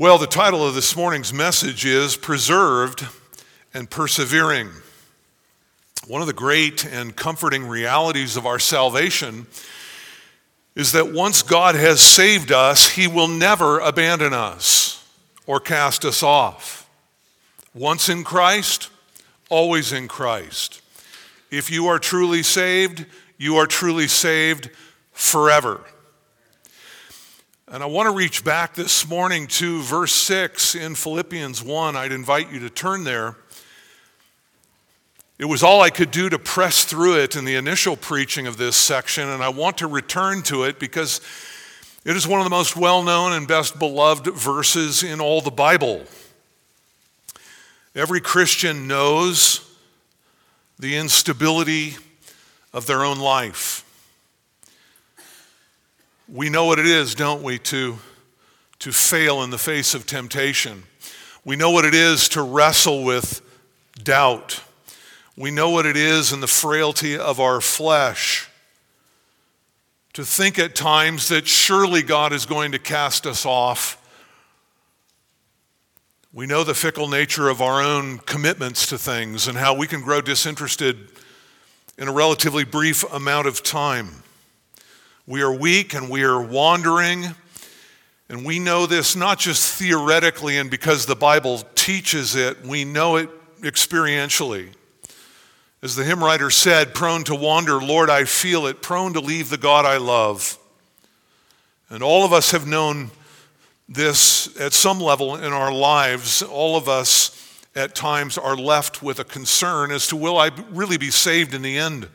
Well, the title of this morning's message is Preserved and Persevering. One of the great and comforting realities of our salvation is that once God has saved us, He will never abandon us or cast us off. Once in Christ, always in Christ. If you are truly saved, you are truly saved forever. And I want to reach back this morning to verse 6 in Philippians 1. I'd invite you to turn there. It was all I could do to press through it in the initial preaching of this section, and I want to return to it because it is one of the most well known and best beloved verses in all the Bible. Every Christian knows the instability of their own life. We know what it is, don't we, to, to fail in the face of temptation. We know what it is to wrestle with doubt. We know what it is in the frailty of our flesh to think at times that surely God is going to cast us off. We know the fickle nature of our own commitments to things and how we can grow disinterested in a relatively brief amount of time. We are weak and we are wandering. And we know this not just theoretically and because the Bible teaches it, we know it experientially. As the hymn writer said, prone to wander, Lord, I feel it, prone to leave the God I love. And all of us have known this at some level in our lives. All of us at times are left with a concern as to will I really be saved in the end?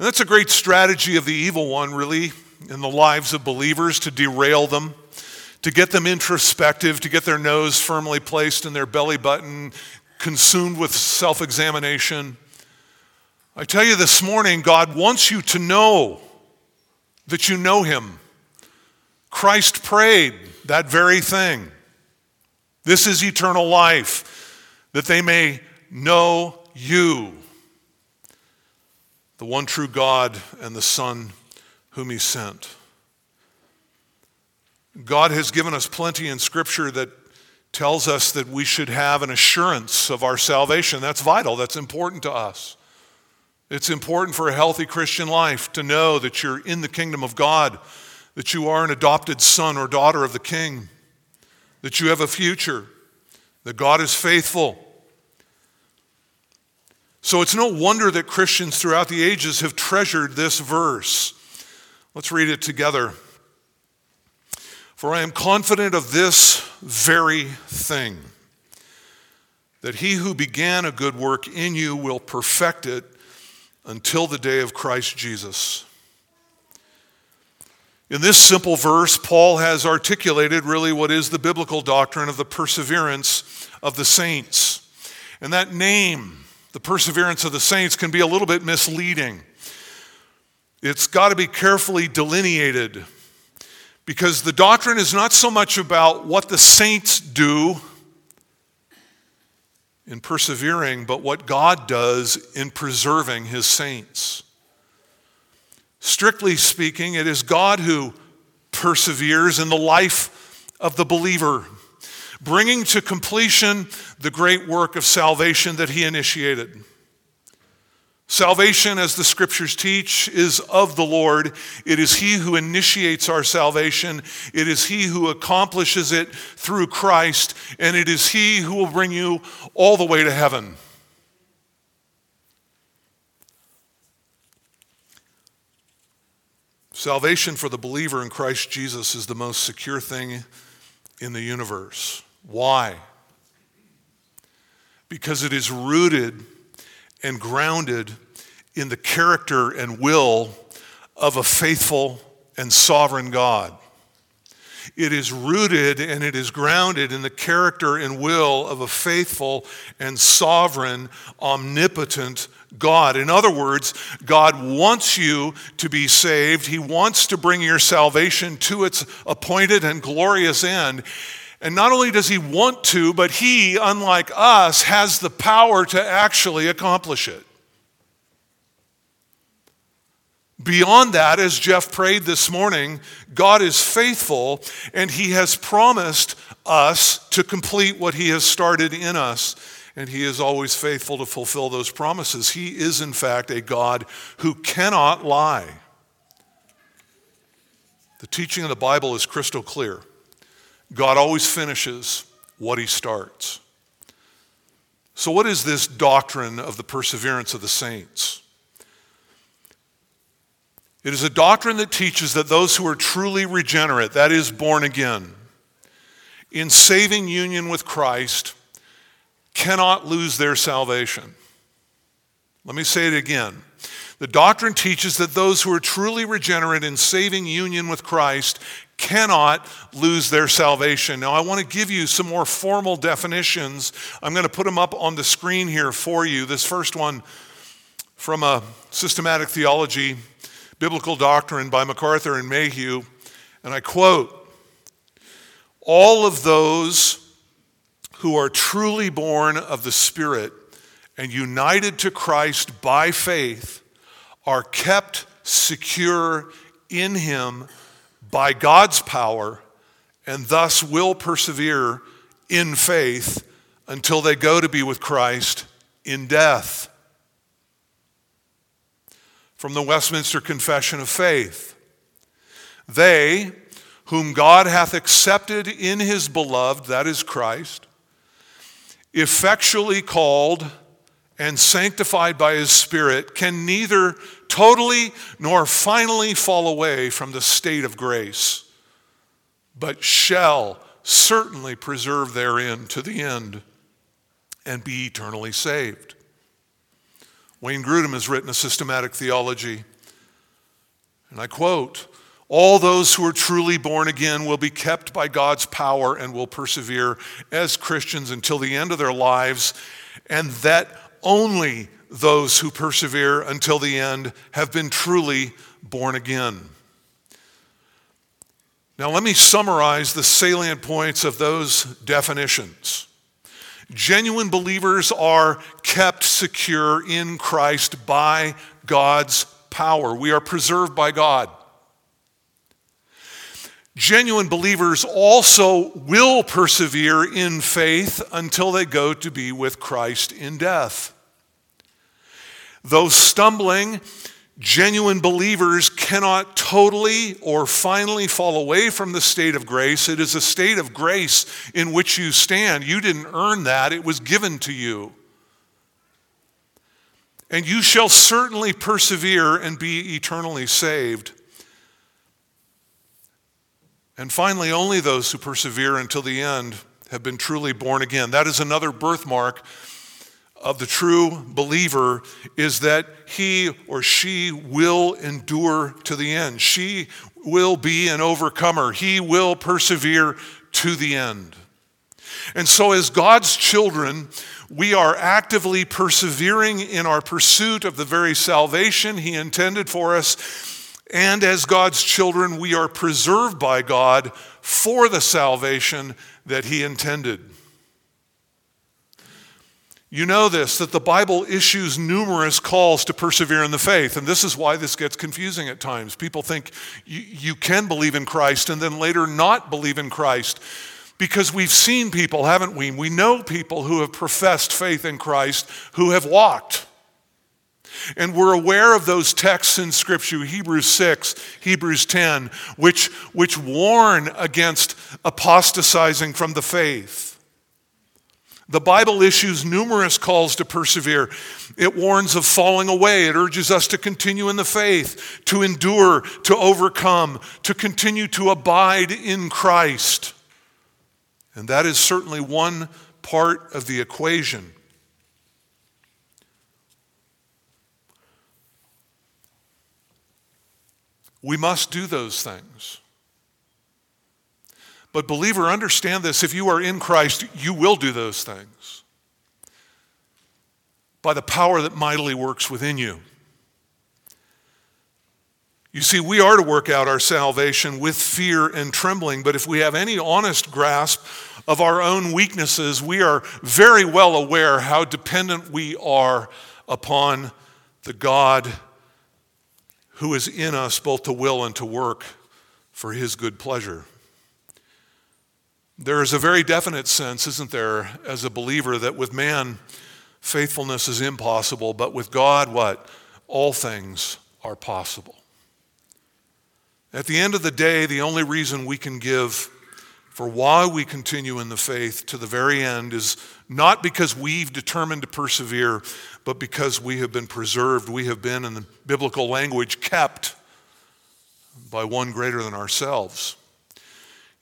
And that's a great strategy of the evil one, really, in the lives of believers to derail them, to get them introspective, to get their nose firmly placed in their belly button, consumed with self examination. I tell you this morning, God wants you to know that you know Him. Christ prayed that very thing. This is eternal life, that they may know you the one true God and the Son whom He sent. God has given us plenty in Scripture that tells us that we should have an assurance of our salvation. That's vital, that's important to us. It's important for a healthy Christian life to know that you're in the kingdom of God, that you are an adopted son or daughter of the King, that you have a future, that God is faithful so it's no wonder that Christians throughout the ages have treasured this verse. Let's read it together. For I am confident of this very thing that he who began a good work in you will perfect it until the day of Christ Jesus. In this simple verse, Paul has articulated really what is the biblical doctrine of the perseverance of the saints. And that name, the perseverance of the saints can be a little bit misleading. It's got to be carefully delineated because the doctrine is not so much about what the saints do in persevering, but what God does in preserving his saints. Strictly speaking, it is God who perseveres in the life of the believer bringing to completion the great work of salvation that he initiated. Salvation, as the scriptures teach, is of the Lord. It is He who initiates our salvation. It is He who accomplishes it through Christ, and it is He who will bring you all the way to heaven. Salvation for the believer in Christ Jesus is the most secure thing in the universe. Why? Because it is rooted and grounded in the character and will of a faithful and sovereign God. It is rooted and it is grounded in the character and will of a faithful and sovereign, omnipotent God. In other words, God wants you to be saved. He wants to bring your salvation to its appointed and glorious end. And not only does he want to, but he, unlike us, has the power to actually accomplish it. Beyond that, as Jeff prayed this morning, God is faithful and He has promised us to complete what He has started in us. And He is always faithful to fulfill those promises. He is, in fact, a God who cannot lie. The teaching of the Bible is crystal clear. God always finishes what He starts. So, what is this doctrine of the perseverance of the saints? It is a doctrine that teaches that those who are truly regenerate, that is, born again, in saving union with Christ, cannot lose their salvation. Let me say it again. The doctrine teaches that those who are truly regenerate in saving union with Christ cannot lose their salvation. Now, I want to give you some more formal definitions. I'm going to put them up on the screen here for you. This first one from a systematic theology Biblical Doctrine by MacArthur and Mayhew. and I quote All of those who are truly born of the Spirit and united to Christ by faith are kept secure in Him by God's power and thus will persevere in faith until they go to be with Christ in death from the Westminster Confession of Faith. They, whom God hath accepted in his beloved, that is Christ, effectually called and sanctified by his Spirit, can neither totally nor finally fall away from the state of grace, but shall certainly preserve therein to the end and be eternally saved. Wayne Grudem has written a systematic theology, and I quote All those who are truly born again will be kept by God's power and will persevere as Christians until the end of their lives, and that only those who persevere until the end have been truly born again. Now, let me summarize the salient points of those definitions. Genuine believers are kept secure in Christ by God's power. We are preserved by God. Genuine believers also will persevere in faith until they go to be with Christ in death. Though stumbling Genuine believers cannot totally or finally fall away from the state of grace. It is a state of grace in which you stand. You didn't earn that, it was given to you. And you shall certainly persevere and be eternally saved. And finally, only those who persevere until the end have been truly born again. That is another birthmark of the true believer is that he or she will endure to the end. She will be an overcomer. He will persevere to the end. And so, as God's children, we are actively persevering in our pursuit of the very salvation He intended for us. And as God's children, we are preserved by God for the salvation that He intended. You know this, that the Bible issues numerous calls to persevere in the faith. And this is why this gets confusing at times. People think you, can believe in Christ and then later not believe in Christ. Because we've seen people, haven't we? We know people who have professed faith in Christ who have walked. And we're aware of those texts in Scripture, Hebrews 6, Hebrews 10, which, which warn against apostatizing from the faith. The Bible issues numerous calls to persevere. It warns of falling away. It urges us to continue in the faith, to endure, to overcome, to continue to abide in Christ. And that is certainly one part of the equation. We must do those things. But, believer, understand this if you are in Christ, you will do those things by the power that mightily works within you. You see, we are to work out our salvation with fear and trembling, but if we have any honest grasp of our own weaknesses, we are very well aware how dependent we are upon the God who is in us both to will and to work for his good pleasure. There is a very definite sense, isn't there, as a believer, that with man, faithfulness is impossible, but with God, what? All things are possible. At the end of the day, the only reason we can give for why we continue in the faith to the very end is not because we've determined to persevere, but because we have been preserved. We have been, in the biblical language, kept by one greater than ourselves.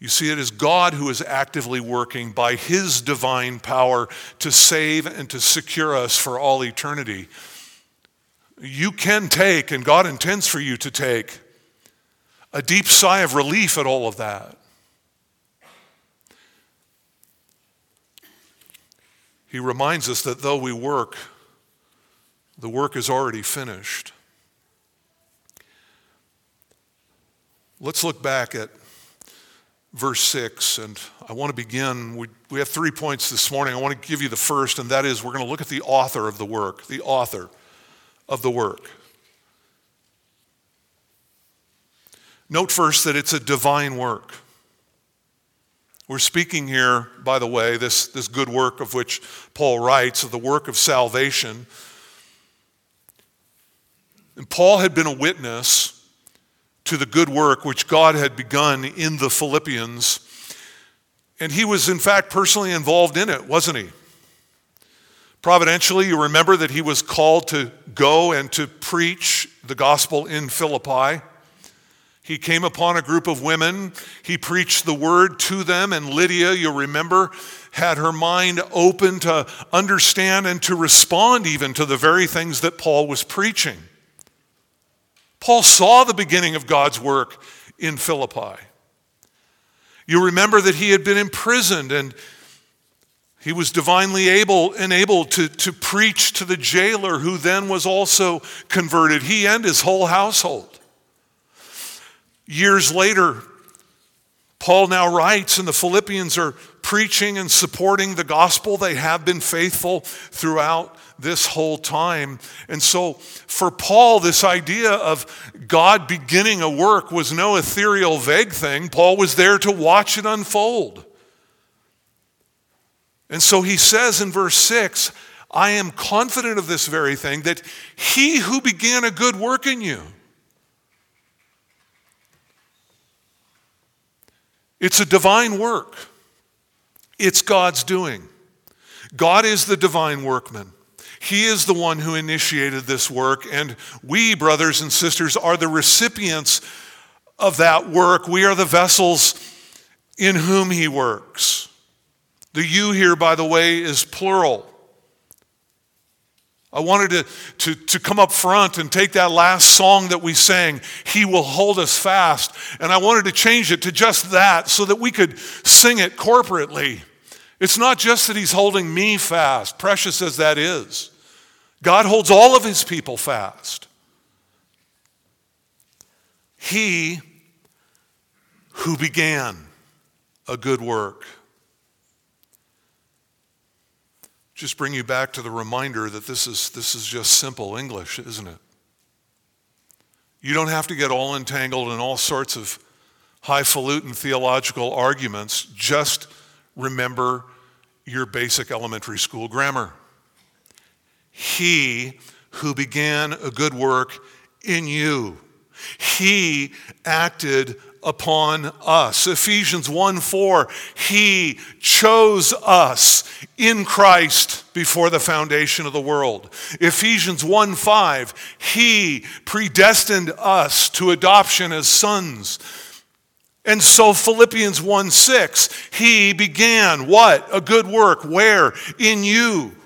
You see, it is God who is actively working by his divine power to save and to secure us for all eternity. You can take, and God intends for you to take, a deep sigh of relief at all of that. He reminds us that though we work, the work is already finished. Let's look back at verse 6, and I want to begin. We, we have three points this morning. I want to give you the first, and that is we're going to look at the author of the work, the author of the work. Note first that it's a divine work. We're speaking here, by the way, this, this good work of which Paul writes, of the work of salvation. And Paul had been a witness to the good work which God had begun in the Philippians. And he was, in fact, personally involved in it, wasn't he? Providentially, you remember that he was called to go and to preach the gospel in Philippi. He came upon a group of women. He preached the word to them, and Lydia, you'll remember, had her mind open to understand and to respond even to the very things that Paul was preaching. Paul saw the beginning of God's work in Philippi. You remember that he had been imprisoned and he was divinely able enabled to, to preach to the jailer who then was also converted, he and his whole household. Years later, Paul now writes, and the Philippians are preaching and supporting the gospel. They have been faithful throughout this whole time. And so, for Paul, this idea of God beginning a work was no ethereal, vague thing. Paul was there to watch it unfold. And so he says in verse 6 I am confident of this very thing, that he who began a good work in you It's a divine work, it's God's doing. God is the divine workman. He is the one who initiated this work, and we, brothers and sisters, are the recipients of that work. We are the vessels in whom He works. The you here, by the way, is plural. I wanted to, to, to come up front and take that last song that we sang, He Will Hold Us Fast, and I wanted to change it to just that so that we could sing it corporately. It's not just that He's holding me fast, precious as that is. God holds all of His people fast. He who began a good work just bring you back to the reminder that this is, this is just simple English, isn't it? You don't have to get all entangled in all sorts of highfalutin theological arguments. Just remember your basic elementary school grammar. He who began a good work in you, he acted upon us. Ephesians 1 4, He chose us in Christ before the foundation of the world. Ephesians 1 5, He predestined us to adoption as sons. And so Philippians 1 6, He began what? A good work. Where? In you.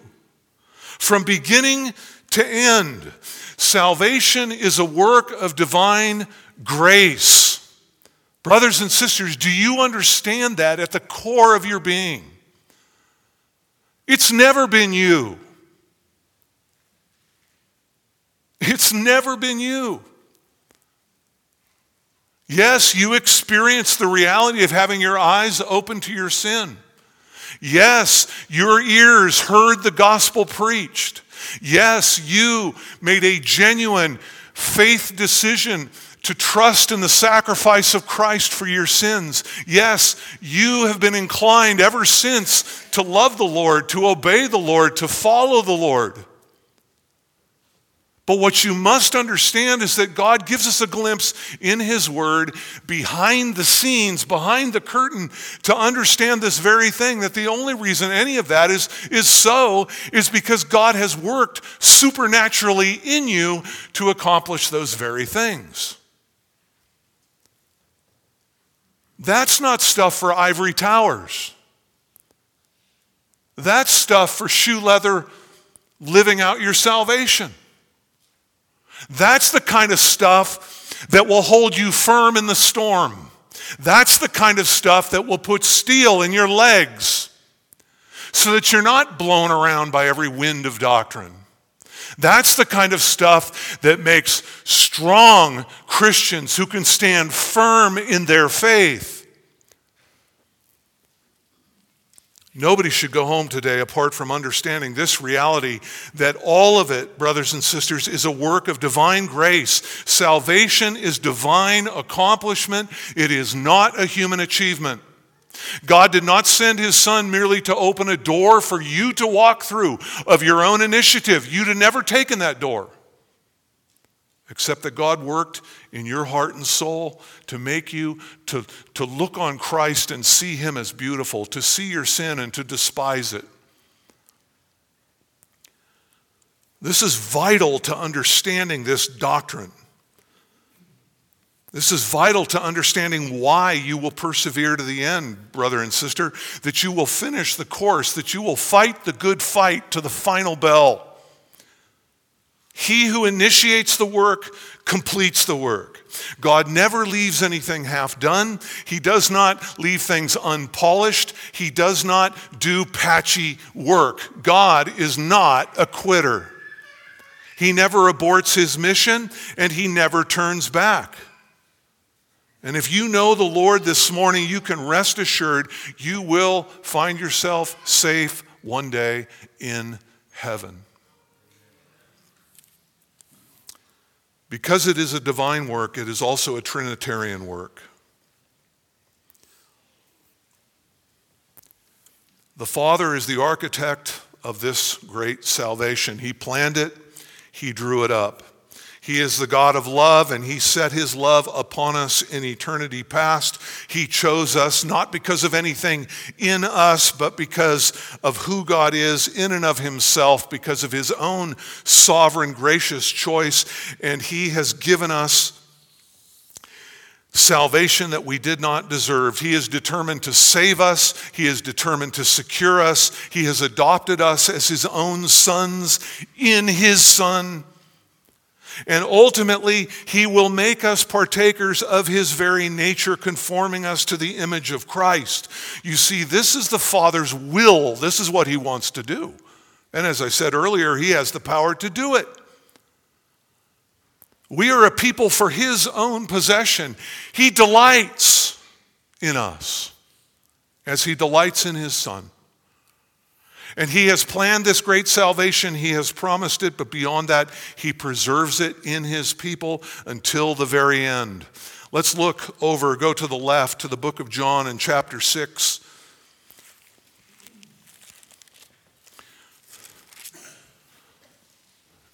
From beginning to end. Salvation is a work of divine grace. Brothers and sisters, do you understand that at the core of your being? It's never been you. It's never been you. Yes, you experienced the reality of having your eyes open to your sin. Yes, your ears heard the gospel preached. Yes, you made a genuine faith decision to trust in the sacrifice of Christ for your sins. Yes, you have been inclined ever since to love the Lord, to obey the Lord, to follow the Lord. But what you must understand is that God gives us a glimpse in His Word behind the scenes, behind the curtain, to understand this very thing. That the only reason any of that is, is so is because God has worked supernaturally in you to accomplish those very things. That's not stuff for ivory towers. That's stuff for shoe leather living out your salvation. That's the kind of stuff that will hold you firm in the storm. That's the kind of stuff that will put steel in your legs so that you're not blown around by every wind of doctrine. That's the kind of stuff that makes strong Christians who can stand firm in their faith. Nobody should go home today apart from understanding this reality that all of it, brothers and sisters, is a work of divine grace. Salvation is divine accomplishment, it is not a human achievement. God did not send his son merely to open a door for you to walk through of your own initiative. You'd have never taken that door. Except that God worked in your heart and soul to make you to, to look on Christ and see him as beautiful, to see your sin and to despise it. This is vital to understanding this doctrine. This is vital to understanding why you will persevere to the end, brother and sister, that you will finish the course, that you will fight the good fight to the final bell. He who initiates the work completes the work. God never leaves anything half done. He does not leave things unpolished. He does not do patchy work. God is not a quitter. He never aborts his mission and he never turns back. And if you know the Lord this morning, you can rest assured you will find yourself safe one day in heaven. Because it is a divine work, it is also a Trinitarian work. The Father is the architect of this great salvation. He planned it, He drew it up. He is the God of love, and He set His love upon us in eternity past. He chose us not because of anything in us, but because of who God is in and of Himself, because of His own sovereign, gracious choice. And He has given us salvation that we did not deserve. He is determined to save us, He is determined to secure us, He has adopted us as His own sons in His Son. And ultimately, he will make us partakers of his very nature, conforming us to the image of Christ. You see, this is the Father's will. This is what he wants to do. And as I said earlier, he has the power to do it. We are a people for his own possession. He delights in us as he delights in his Son. And he has planned this great salvation. He has promised it, but beyond that, he preserves it in his people until the very end. Let's look over, go to the left to the book of John in chapter 6.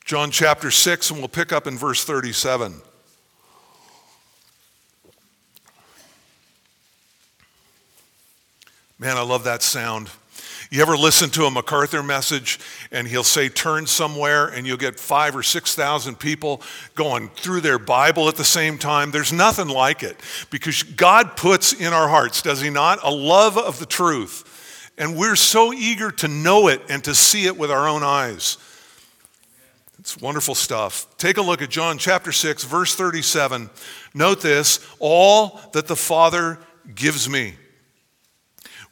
John chapter 6, and we'll pick up in verse 37. Man, I love that sound. You ever listen to a MacArthur message and he'll say, turn somewhere, and you'll get five or 6,000 people going through their Bible at the same time? There's nothing like it because God puts in our hearts, does He not, a love of the truth. And we're so eager to know it and to see it with our own eyes. It's wonderful stuff. Take a look at John chapter 6, verse 37. Note this all that the Father gives me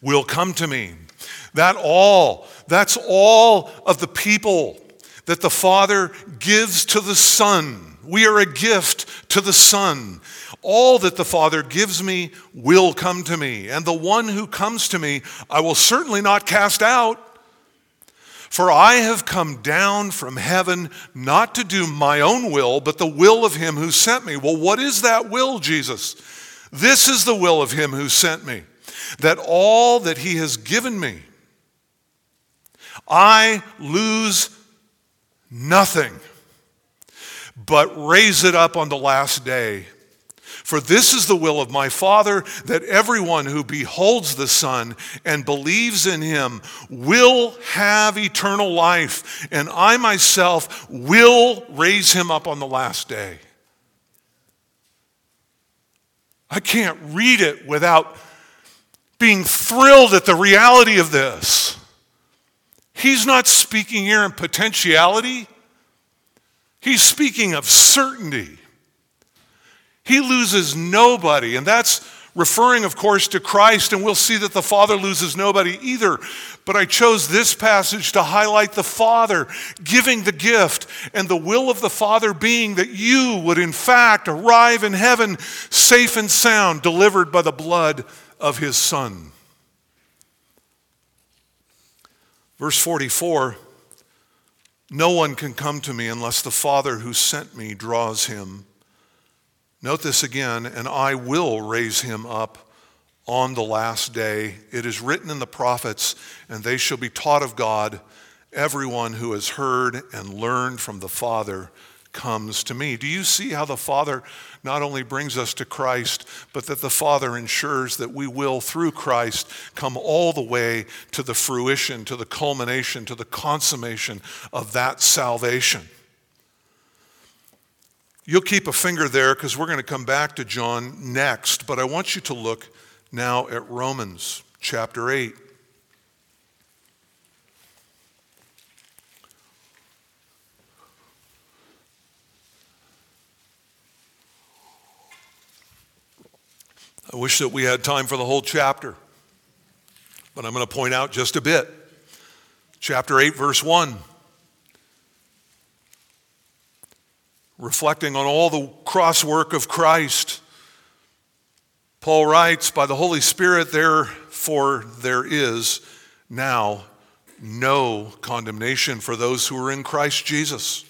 will come to me. That all, that's all of the people that the Father gives to the Son. We are a gift to the Son. All that the Father gives me will come to me, and the one who comes to me I will certainly not cast out. For I have come down from heaven not to do my own will, but the will of him who sent me. Well, what is that will, Jesus? This is the will of him who sent me, that all that he has given me, I lose nothing, but raise it up on the last day. For this is the will of my Father, that everyone who beholds the Son and believes in him will have eternal life, and I myself will raise him up on the last day. I can't read it without being thrilled at the reality of this. He's not speaking here in potentiality, he's speaking of certainty. He loses nobody. And that's referring, of course, to Christ, and we'll see that the Father loses nobody either. But I chose this passage to highlight the Father giving the gift and the will of the Father being that you would, in fact, arrive in heaven safe and sound, delivered by the blood of His Son. Verse 44 No one can come to me unless the Father who sent me draws him. Note this again, and I will raise him up on the last day. It is written in the prophets, and they shall be taught of God. Everyone who has heard and learned from the Father comes to me. Do you see how the Father not only brings us to Christ, but that the Father ensures that we will, through Christ, come all the way to the fruition, to the culmination, to the consummation of that salvation? You'll keep a finger there because we're going to come back to John next, but I want you to look now at Romans chapter 8. I wish that we had time for the whole chapter, but I'm going to point out just a bit. Chapter 8, verse 1. reflecting on all the cross work of Christ. Paul writes, By the Holy Spirit, therefore, there is now no condemnation for those who are in Christ Jesus.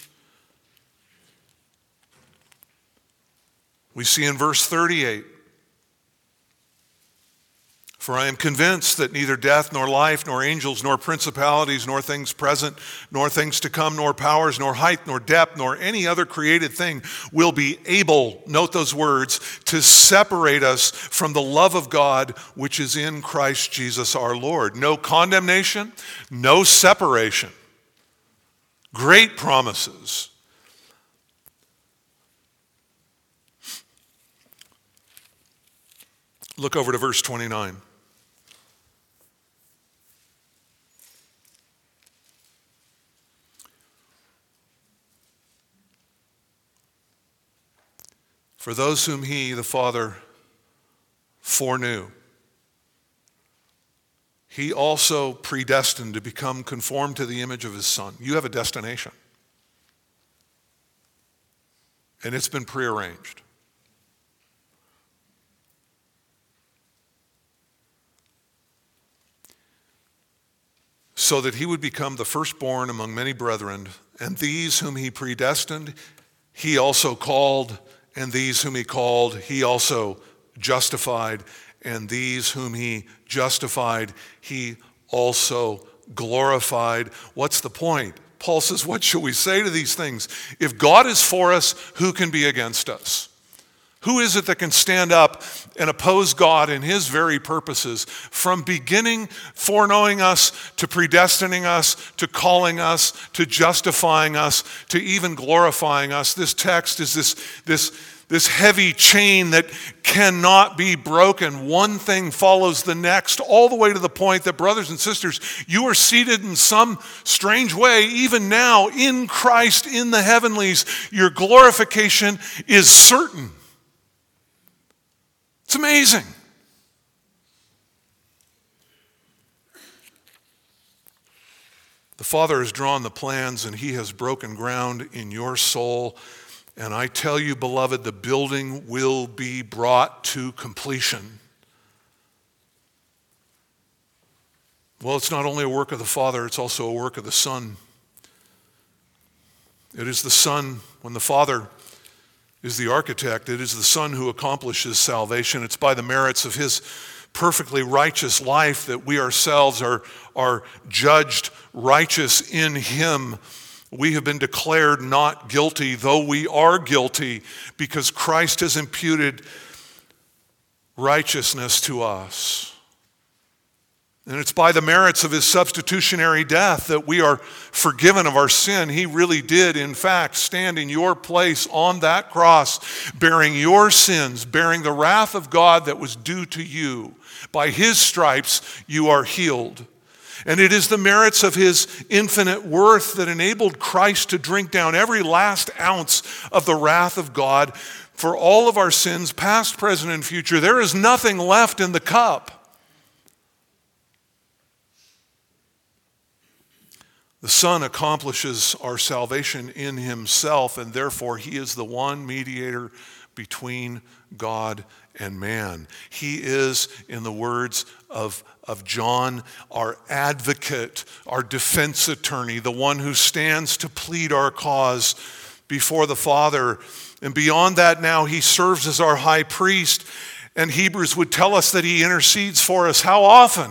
We see in verse 38 for I am convinced that neither death, nor life, nor angels, nor principalities, nor things present, nor things to come, nor powers, nor height, nor depth, nor any other created thing will be able, note those words, to separate us from the love of God which is in Christ Jesus our Lord. No condemnation, no separation. Great promises. Look over to verse 29. For those whom he, the Father, foreknew, he also predestined to become conformed to the image of his Son. You have a destination, and it's been prearranged. So that he would become the firstborn among many brethren, and these whom he predestined, he also called and these whom he called, he also justified. And these whom he justified, he also glorified. What's the point? Paul says, What shall we say to these things? If God is for us, who can be against us? Who is it that can stand up and oppose God in His very purposes from beginning foreknowing us to predestining us to calling us to justifying us to even glorifying us? This text is this, this, this heavy chain that cannot be broken. One thing follows the next, all the way to the point that, brothers and sisters, you are seated in some strange way, even now, in Christ in the heavenlies. Your glorification is certain. It's amazing. The Father has drawn the plans and He has broken ground in your soul. And I tell you, beloved, the building will be brought to completion. Well, it's not only a work of the Father, it's also a work of the Son. It is the Son, when the Father is the architect, it is the Son who accomplishes salvation. It's by the merits of His perfectly righteous life that we ourselves are, are judged righteous in Him. We have been declared not guilty, though we are guilty, because Christ has imputed righteousness to us. And it's by the merits of his substitutionary death that we are forgiven of our sin. He really did, in fact, stand in your place on that cross, bearing your sins, bearing the wrath of God that was due to you. By his stripes, you are healed. And it is the merits of his infinite worth that enabled Christ to drink down every last ounce of the wrath of God for all of our sins, past, present, and future. There is nothing left in the cup. The Son accomplishes our salvation in Himself, and therefore He is the one mediator between God and man. He is, in the words of, of John, our advocate, our defense attorney, the one who stands to plead our cause before the Father. And beyond that, now He serves as our high priest. And Hebrews would tell us that He intercedes for us how often?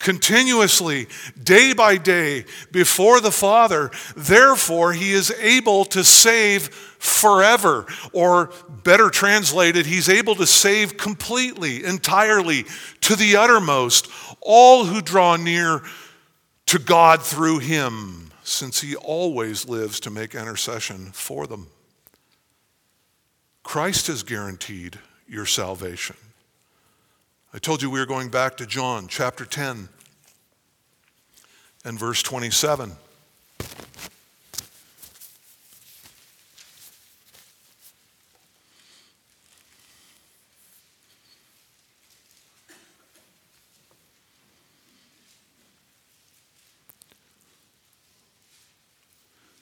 Continuously, day by day, before the Father. Therefore, he is able to save forever. Or, better translated, he's able to save completely, entirely, to the uttermost, all who draw near to God through him, since he always lives to make intercession for them. Christ has guaranteed your salvation. I told you we were going back to John chapter 10 and verse 27.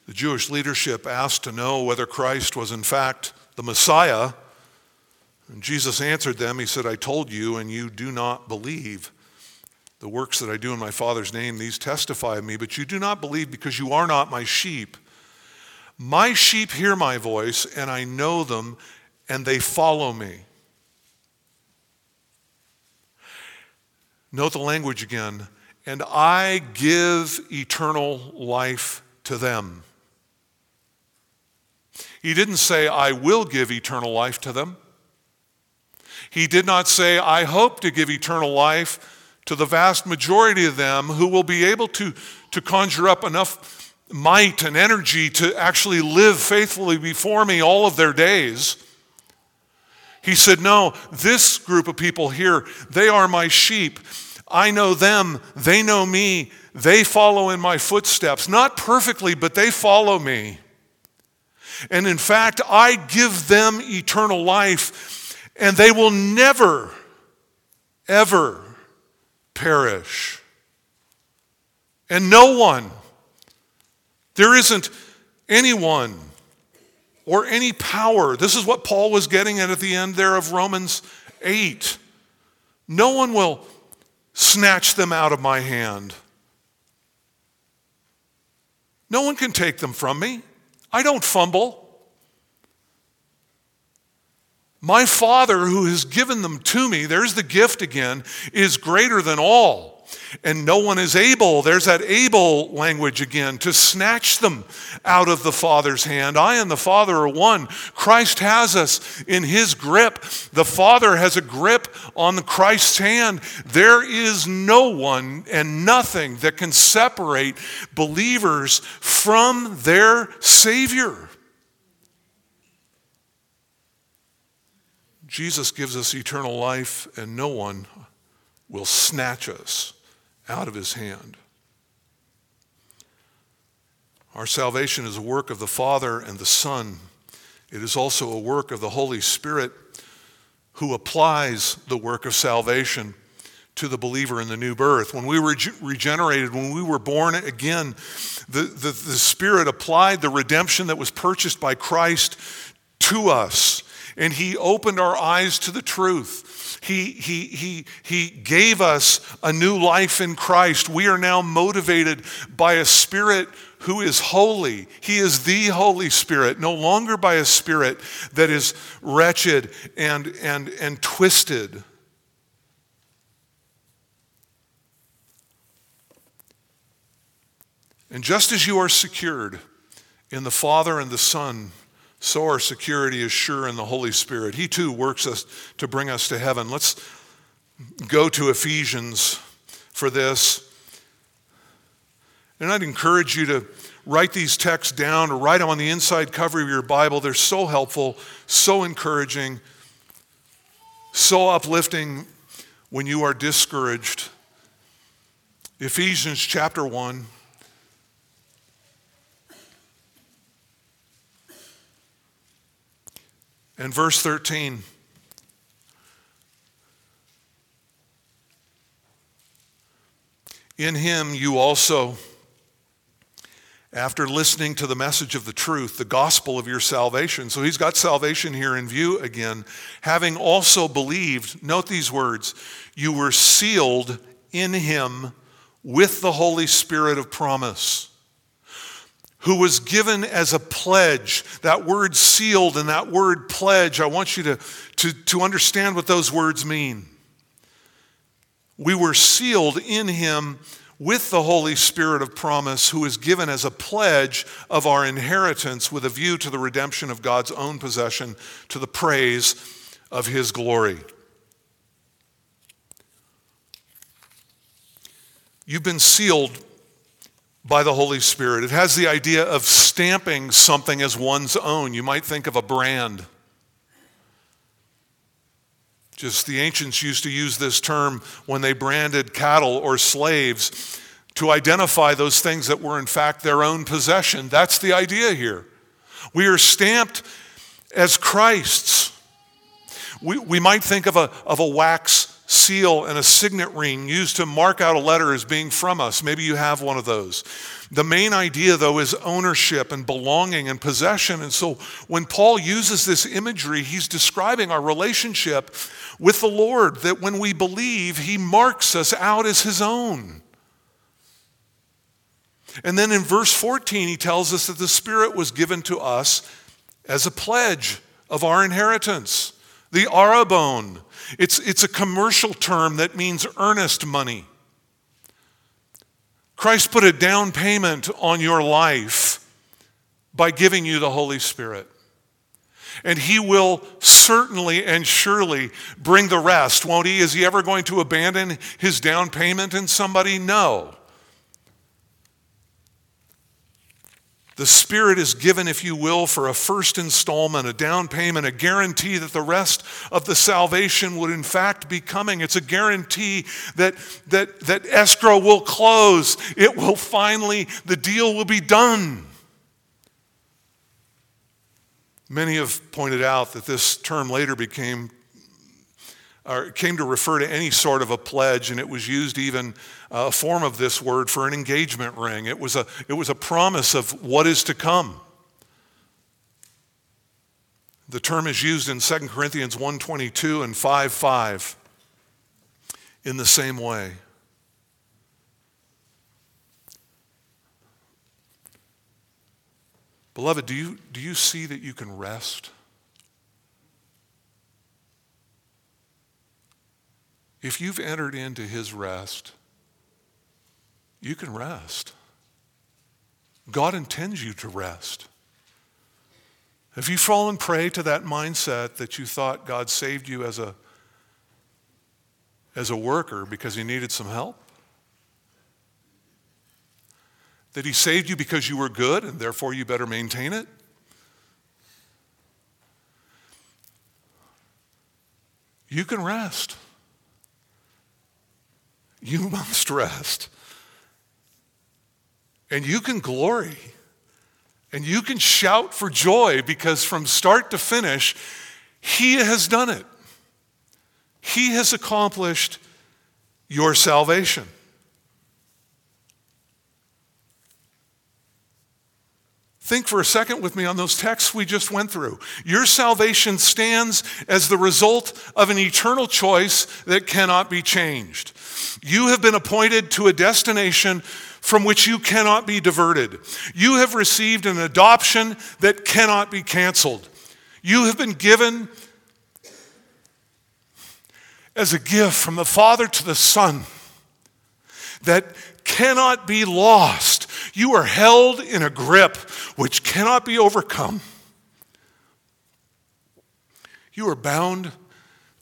The Jewish leadership asked to know whether Christ was in fact the Messiah. And Jesus answered them, He said, I told you, and you do not believe. The works that I do in my Father's name, these testify of me, but you do not believe because you are not my sheep. My sheep hear my voice, and I know them, and they follow me. Note the language again. And I give eternal life to them. He didn't say, I will give eternal life to them. He did not say, I hope to give eternal life to the vast majority of them who will be able to, to conjure up enough might and energy to actually live faithfully before me all of their days. He said, No, this group of people here, they are my sheep. I know them, they know me, they follow in my footsteps. Not perfectly, but they follow me. And in fact, I give them eternal life and they will never, ever perish. And no one, there isn't anyone or any power. This is what Paul was getting at at the end there of Romans 8. No one will snatch them out of my hand. No one can take them from me. I don't fumble. My Father, who has given them to me, there's the gift again, is greater than all. And no one is able, there's that able language again, to snatch them out of the Father's hand. I and the Father are one. Christ has us in his grip. The Father has a grip on Christ's hand. There is no one and nothing that can separate believers from their Savior. Jesus gives us eternal life, and no one will snatch us out of his hand. Our salvation is a work of the Father and the Son. It is also a work of the Holy Spirit who applies the work of salvation to the believer in the new birth. When we were regenerated, when we were born again, the, the, the Spirit applied the redemption that was purchased by Christ to us and He opened our eyes to the truth. He, he, he, he gave us a new life in Christ. We are now motivated by a spirit who is holy. He is the Holy Spirit, no longer by a spirit that is wretched and, and, and twisted. And just as you are secured in the Father and the Son, so our security is sure in the Holy Spirit. He too works us to bring us to heaven. Let's go to Ephesians for this. And I'd encourage you to write these texts down or write them on the inside cover of your Bible. They're so helpful, so encouraging, so uplifting when you are discouraged. Ephesians chapter 1. And verse 13. In him you also, after listening to the message of the truth, the gospel of your salvation. So he's got salvation here in view again. Having also believed, note these words, you were sealed in him with the Holy Spirit of promise who was given as a pledge. That word sealed and that word pledge, I want you to, to, to understand what those words mean. We were sealed in him with the Holy Spirit of promise, who is given as a pledge of our inheritance with a view to the redemption of God's own possession to the praise of his glory. You've been sealed by the Holy Spirit. It has the idea of stamping something as one's own. You might think of a brand. Just the ancients used to use this term when they branded cattle or slaves to identify those things that were in fact their own possession. That's the idea here. We are stamped as Christ's. We, we might think of a, of a wax seal and a signet ring used to mark out a letter as being from us. Maybe you have one of those. The main idea, though, is ownership and belonging and possession. And so when Paul uses this imagery, he's describing our relationship with the Lord, that when we believe, he marks us out as his own. And then in verse 14, he tells us that the Spirit was given to us as a pledge of our inheritance, the arrabon it's, it's a commercial term that means earnest money. Christ put a down payment on your life by giving you the Holy Spirit. And He will certainly and surely bring the rest, won't He? Is He ever going to abandon His down payment in somebody? No. The Spirit is given, if you will, for a first installment, a down payment, a guarantee that the rest of the salvation would in fact be coming. It's a guarantee that, that, that escrow will close. It will finally, the deal will be done. Many have pointed out that this term later became or came to refer to any sort of a pledge, and it was used even uh, a form of this word for an engagement ring. It was a, it was a promise of what is to come. The term is used in 2 Corinthians 1.22 and 5.5 in the same way. Beloved, do you, do you see that you can rest? If you've entered into his rest, you can rest. God intends you to rest. Have you fallen prey to that mindset that you thought God saved you as a, as a worker because he needed some help? That he saved you because you were good and therefore you better maintain it? You can rest. You must rest. And you can glory. And you can shout for joy because from start to finish, He has done it. He has accomplished your salvation. Think for a second with me on those texts we just went through. Your salvation stands as the result of an eternal choice that cannot be changed. You have been appointed to a destination from which you cannot be diverted. You have received an adoption that cannot be canceled. You have been given as a gift from the Father to the Son that cannot be lost. You are held in a grip which cannot be overcome. You are bound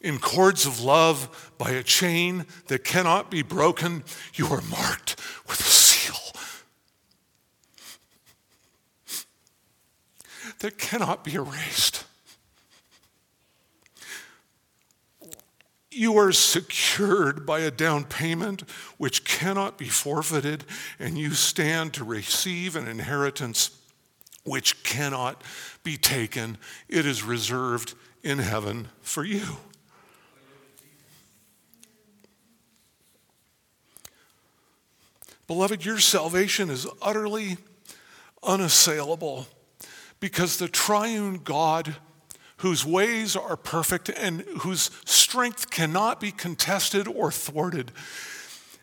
in cords of love by a chain that cannot be broken. You are marked with a seal that cannot be erased. You are secured by a down payment which cannot be forfeited, and you stand to receive an inheritance which cannot be taken. It is reserved in heaven for you. Beloved, your salvation is utterly unassailable because the triune God whose ways are perfect and whose strength cannot be contested or thwarted,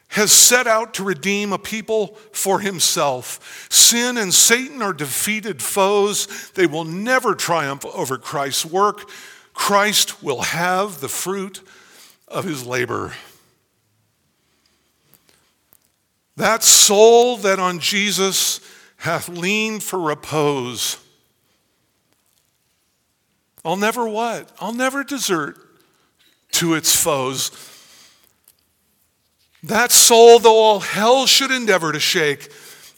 has set out to redeem a people for himself. Sin and Satan are defeated foes. They will never triumph over Christ's work. Christ will have the fruit of his labor. That soul that on Jesus hath leaned for repose I'll never what? I'll never desert to its foes. That soul, though all hell should endeavor to shake,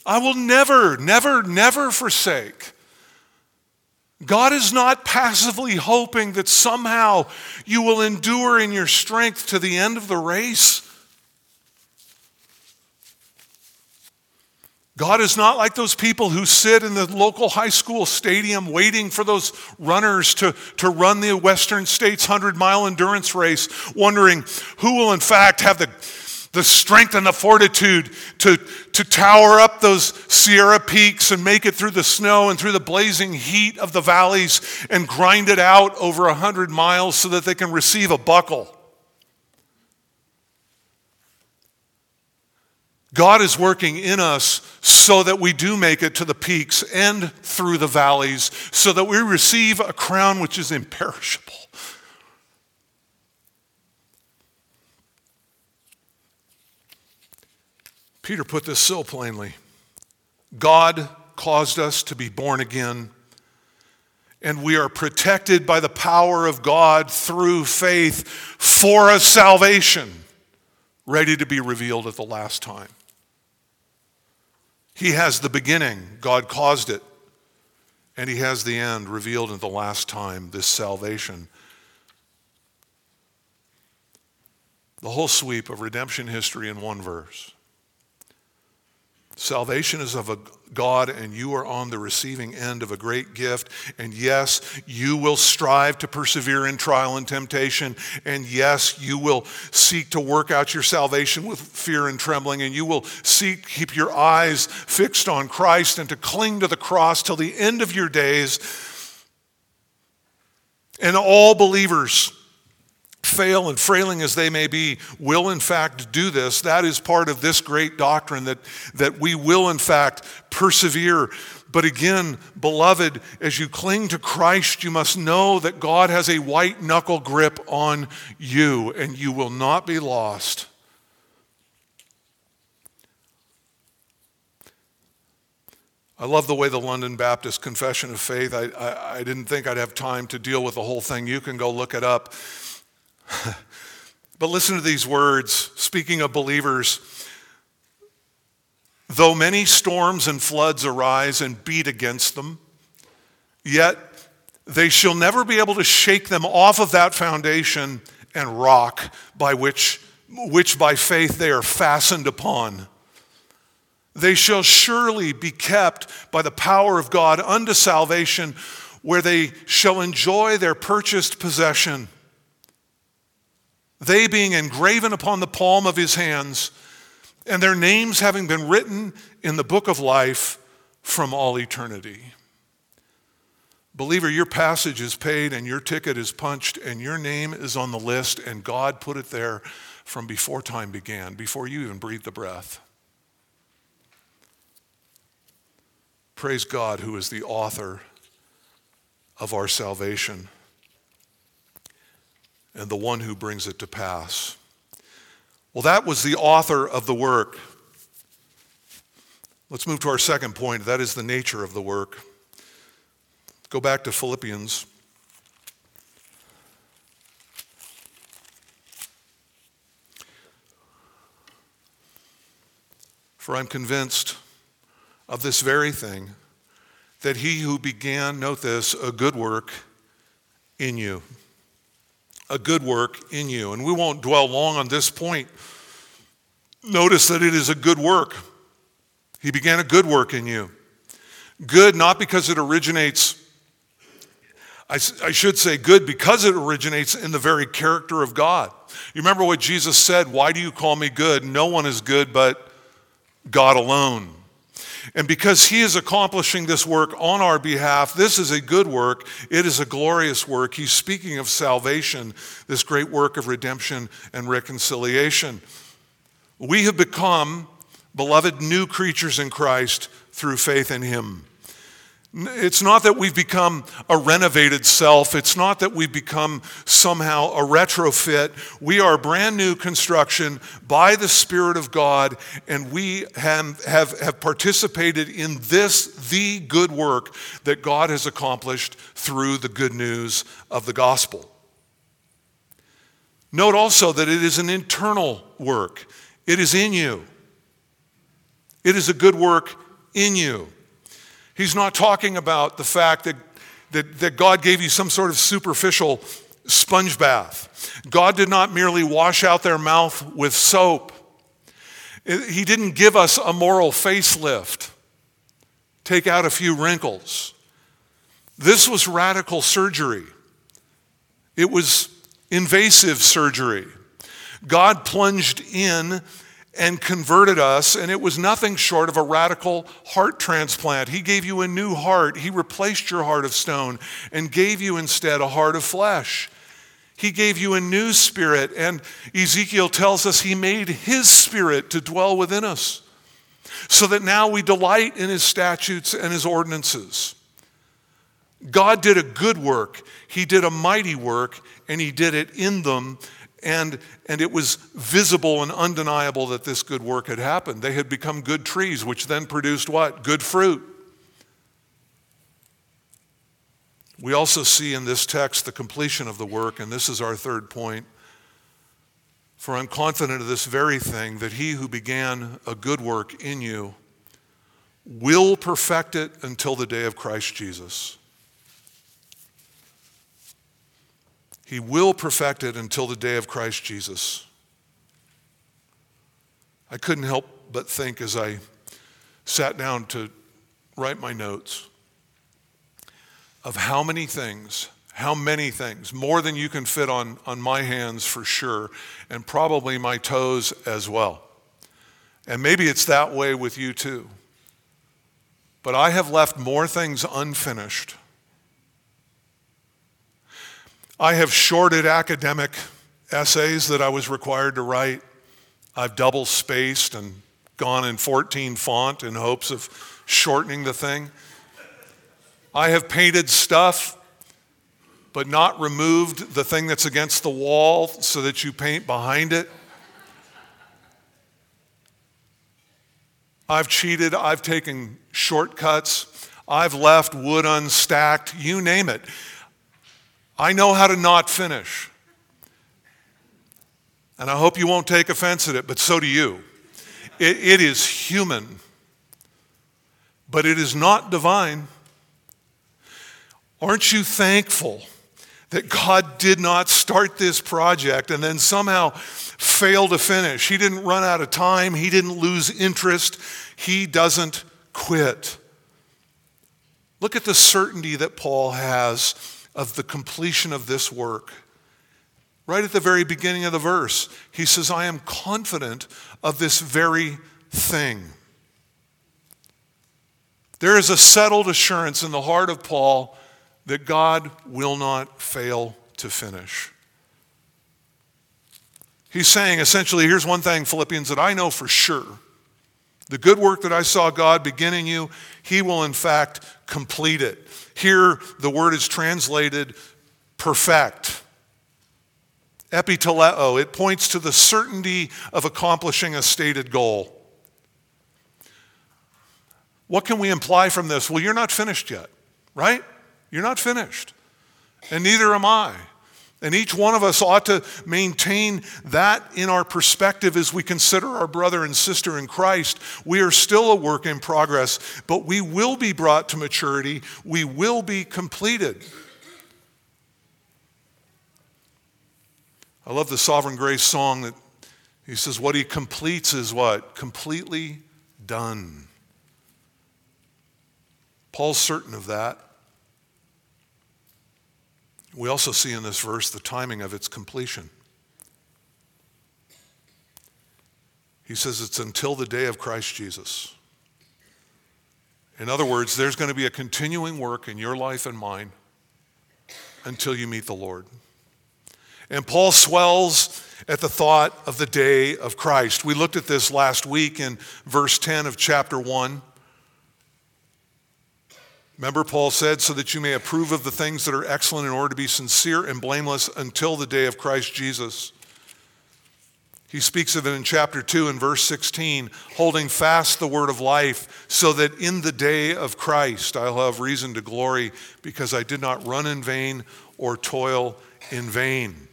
I will never, never, never forsake. God is not passively hoping that somehow you will endure in your strength to the end of the race. God is not like those people who sit in the local high school stadium waiting for those runners to, to run the Western States 100 mile endurance race, wondering who will, in fact, have the, the strength and the fortitude to, to tower up those Sierra peaks and make it through the snow and through the blazing heat of the valleys and grind it out over 100 miles so that they can receive a buckle. God is working in us so that we do make it to the peaks and through the valleys, so that we receive a crown which is imperishable. Peter put this so plainly God caused us to be born again, and we are protected by the power of God through faith for a salvation ready to be revealed at the last time. He has the beginning, God caused it, and He has the end revealed in the last time, this salvation. The whole sweep of redemption history in one verse. Salvation is of a God, and you are on the receiving end of a great gift. And yes, you will strive to persevere in trial and temptation. And yes, you will seek to work out your salvation with fear and trembling. And you will seek keep your eyes fixed on Christ and to cling to the cross till the end of your days. And all believers fail and frailing as they may be, will in fact do this. That is part of this great doctrine that, that we will in fact persevere. But again, beloved, as you cling to Christ, you must know that God has a white knuckle grip on you and you will not be lost. I love the way the London Baptist Confession of Faith, I, I, I didn't think I'd have time to deal with the whole thing. You can go look it up. but listen to these words, speaking of believers. Though many storms and floods arise and beat against them, yet they shall never be able to shake them off of that foundation and rock by which, which by faith they are fastened upon. They shall surely be kept by the power of God unto salvation, where they shall enjoy their purchased possession they being engraven upon the palm of his hands, and their names having been written in the book of life from all eternity. Believer, your passage is paid and your ticket is punched and your name is on the list, and God put it there from before time began, before you even breathed the breath. Praise God, who is the author of our salvation and the one who brings it to pass. Well, that was the author of the work. Let's move to our second point. That is the nature of the work. Go back to Philippians. For I'm convinced of this very thing that he who began, note this, a good work in you. A good work in you. And we won't dwell long on this point. Notice that it is a good work. He began a good work in you. Good not because it originates, I, I, should say good because it originates in the very character of God. You remember what Jesus said, Why do you call me good? No one is good but God alone. And because he is accomplishing this work on our behalf, this is a good work. It is a glorious work. He's speaking of salvation, this great work of redemption and reconciliation. We have become, beloved, new creatures in Christ through faith in him. It's not that we've become a renovated self. It's not that we've become somehow a retrofit. We are brand new construction by the Spirit of God, and we have, have, have participated in this, the good work that God has accomplished through the good news of the gospel. Note also that it is an internal work, it is in you. It is a good work in you. He's not talking about the fact that, that, that God gave you some sort of superficial sponge bath. God did not merely wash out their mouth with soap. He didn't give us a moral facelift, take out a few wrinkles. This was radical surgery. It was invasive surgery. God plunged in and converted us, and it was nothing short of a radical heart transplant. He gave you a new heart. He replaced your heart of stone and gave you instead a heart of flesh. He gave you a new spirit, and Ezekiel tells us he made his spirit to dwell within us, so that now we delight in his statutes and his ordinances. God did a good work, he did a mighty work, and he did it in them and, and it was visible and undeniable that this good work had happened. They had become good trees, which then produced what? Good fruit. We also see in this text the completion of the work, and this is our third point. For I'm confident of this very thing, that he who began a good work in you will perfect it until the day of Christ Jesus. He will perfect it until the day of Christ Jesus. I couldn't help but think as I sat down to write my notes of how many things, how many things, more than you can fit on, on my hands for sure, and probably my toes as well. And maybe it's that way with you too. But I have left more things unfinished I have shorted academic essays that I was required to write. I've double spaced and gone in 14 font in hopes of shortening the thing. I have painted stuff, but not removed the thing that's against the wall so that you paint behind it. I've cheated, I've taken shortcuts, I've left wood unstacked, you name it. I know how to not finish. And I hope you won't take offense at it, but so do you. it, it is human, but it is not divine. Aren't you thankful that God did not start this project and then somehow fail to finish? He didn't run out of time, He didn't lose interest, He doesn't quit. Look at the certainty that Paul has of the completion of this work. Right at the very beginning of the verse, he says, I am confident of this very thing. There is a settled assurance in the heart of Paul that God will not fail to finish. He's saying essentially here's one thing, Philippians, that I know for sure. The good work that I saw God begin in you, He will in fact complete it. Here, the word is translated perfect. Epiteleo, it points to the certainty of accomplishing a stated goal. What can we imply from this? Well, you're not finished yet, right? You're not finished. And neither am I. And each one of us ought to maintain that in our perspective as we consider our brother and sister in Christ. We are still a work in progress, but we will be brought to maturity. We will be completed. I love the Sovereign Grace song that he says, What he completes is what? Completely done. Paul's certain of that. We also see in this verse the timing of its completion. He says it's until the day of Christ Jesus. In other words, there's going to be a continuing work in your life and mine until you meet the Lord. And Paul swells at the thought of the day of Christ. We looked at this last week in verse 10 of chapter 1. Remember, Paul said, so that you may approve of the things that are excellent in order to be sincere and blameless until the day of Christ Jesus. He speaks of it in chapter 2 and verse 16, holding fast the word of life, so that in the day of Christ I'll have reason to glory, because I did not run in vain or toil in vain.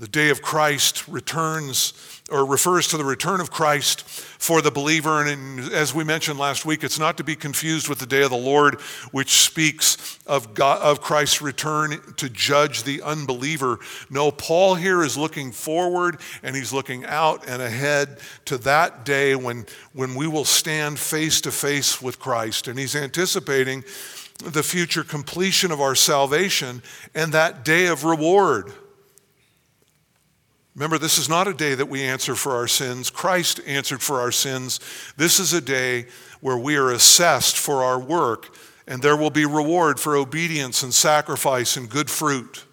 The day of Christ returns or refers to the return of Christ for the believer. And in, as we mentioned last week, it's not to be confused with the day of the Lord, which speaks of, God, of Christ's return to judge the unbeliever. No, Paul here is looking forward and he's looking out and ahead to that day when, when we will stand face to face with Christ. And he's anticipating the future completion of our salvation and that day of reward. Remember, this is not a day that we answer for our sins. Christ answered for our sins. This is a day where we are assessed for our work, and there will be reward for obedience and sacrifice and good fruit.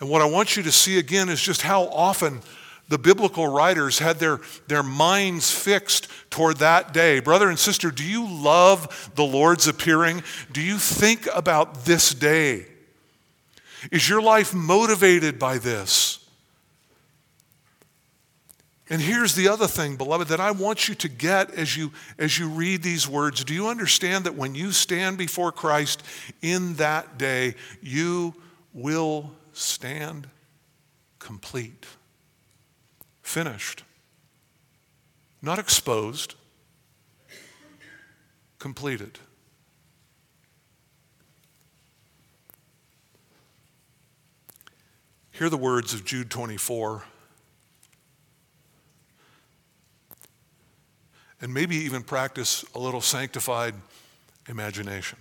And what I want you to see again is just how often the biblical writers had their, their minds fixed toward that day. Brother and sister, do you love the Lord's appearing? Do you think about this day? Is your life motivated by this? And here's the other thing, beloved, that I want you to get as you, as you read these words. Do you understand that when you stand before Christ in that day, you will stand complete, finished, not exposed, completed? Hear the words of Jude 24. And maybe even practice a little sanctified imagination.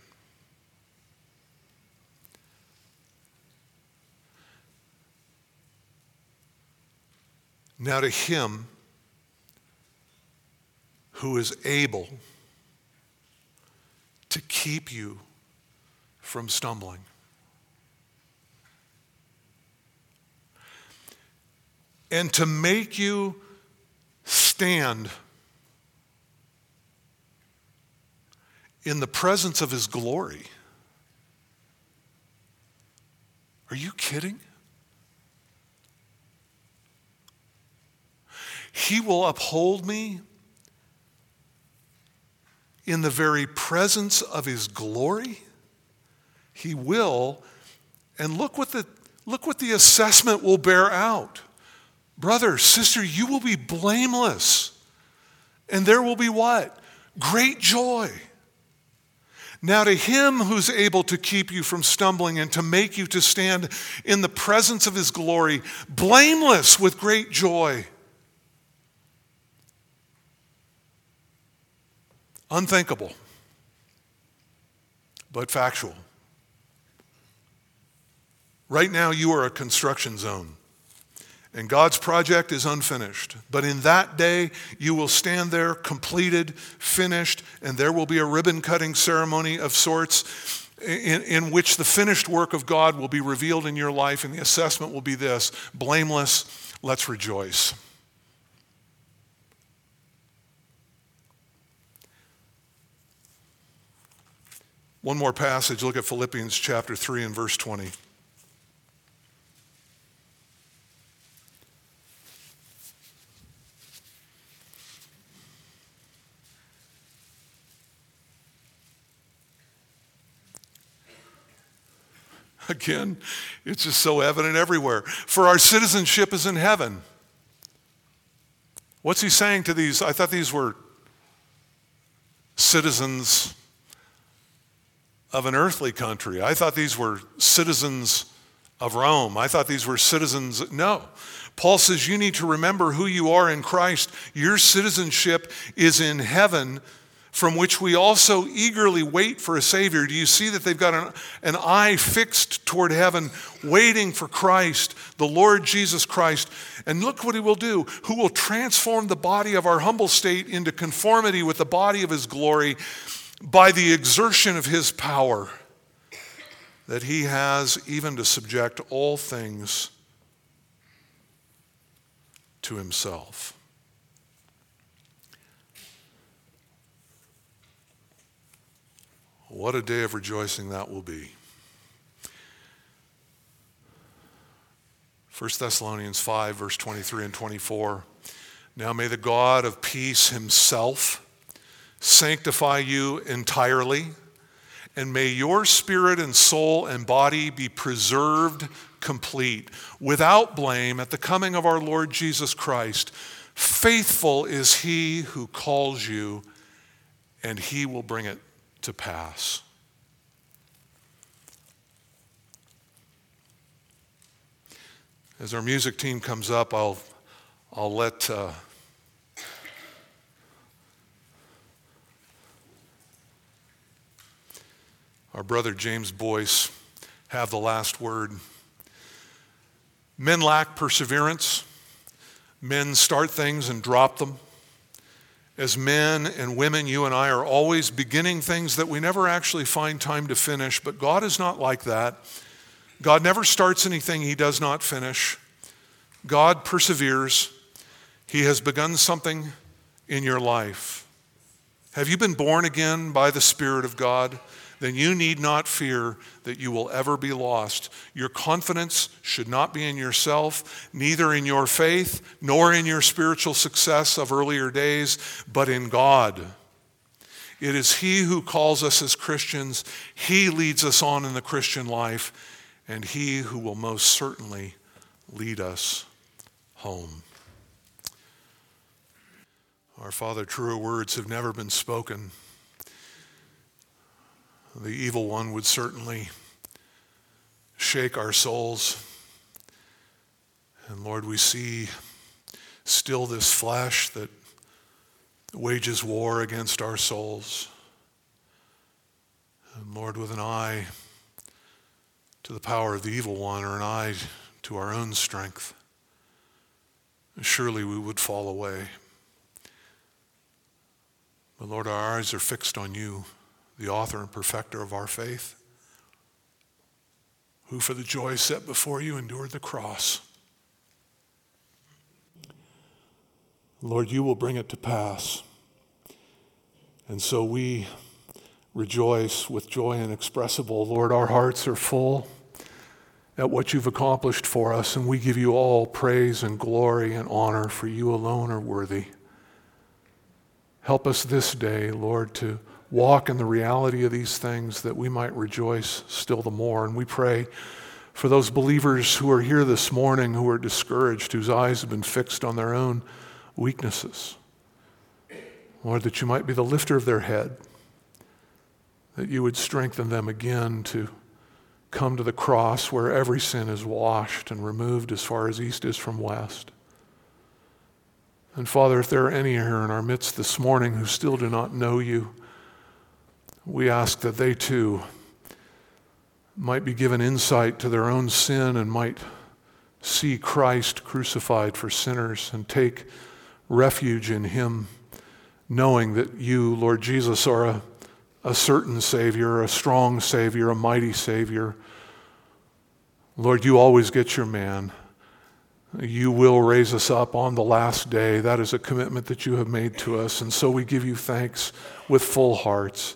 Now, to him who is able to keep you from stumbling and to make you stand in the presence of his glory. Are you kidding? He will uphold me in the very presence of his glory. He will. And look what the, look what the assessment will bear out. Brother, sister, you will be blameless. And there will be what? Great joy. Now, to him who's able to keep you from stumbling and to make you to stand in the presence of his glory, blameless with great joy. Unthinkable, but factual. Right now, you are a construction zone. And God's project is unfinished. But in that day, you will stand there completed, finished, and there will be a ribbon cutting ceremony of sorts in, in which the finished work of God will be revealed in your life, and the assessment will be this blameless, let's rejoice. One more passage, look at Philippians chapter 3 and verse 20. Again, it's just so evident everywhere. For our citizenship is in heaven. What's he saying to these? I thought these were citizens of an earthly country. I thought these were citizens of Rome. I thought these were citizens. No. Paul says you need to remember who you are in Christ. Your citizenship is in heaven from which we also eagerly wait for a Savior. Do you see that they've got an, an, eye fixed toward heaven, waiting for Christ, the Lord Jesus Christ? And look what He will do, who will transform the body of our humble state into conformity with the body of His glory by the exertion of His power, that He has even to subject all things to Himself. What a day of rejoicing that will be. 1 Thessalonians 5, verse 23 and 24. Now may the God of peace himself sanctify you entirely, and may your spirit and soul and body be preserved complete, without blame, at the coming of our Lord Jesus Christ. Faithful is he who calls you, and he will bring it to pass. As our music team comes up, I'll, I'll let uh, our brother James Boice have the last word. Men lack perseverance. Men start things and drop them. As men and women, you and I are always beginning things that we never actually find time to finish, but God is not like that. God never starts anything he does not finish. God perseveres. He has begun something in your life. Have you been born again by the Spirit of God? Then you need not fear that you will ever be lost. Your confidence should not be in yourself, neither in your faith, nor in your spiritual success of earlier days, but in God. It is He who calls us as Christians, He leads us on in the Christian life, and He who will most certainly lead us home. Our Father, truer words have never been spoken the evil one would certainly shake our souls. And Lord, we see still this flesh that wages war against our souls. And Lord, with an eye to the power of the evil one or an eye to our own strength, surely we would fall away. But Lord, our eyes are fixed on you the author and perfecter of our faith, who for the joy set before you endured the cross. Lord, you will bring it to pass. And so we rejoice with joy inexpressible. Lord, our hearts are full at what you've accomplished for us, and we give you all praise and glory and honor, for you alone are worthy. Help us this day, Lord, to walk in the reality of these things that we might rejoice still the more. And we pray for those believers who are here this morning who are discouraged, whose eyes have been fixed on their own weaknesses. Lord, that you might be the lifter of their head, that you would strengthen them again to come to the cross where every sin is washed and removed as far as east is from west. And Father, if there are any here in our midst this morning who still do not know you, we ask that they too might be given insight to their own sin and might see Christ crucified for sinners and take refuge in Him, knowing that you, Lord Jesus, are a, a certain Savior, a strong Savior, a mighty Savior. Lord, you always get your man. You will raise us up on the last day. That is a commitment that you have made to us. And so we give you thanks with full hearts.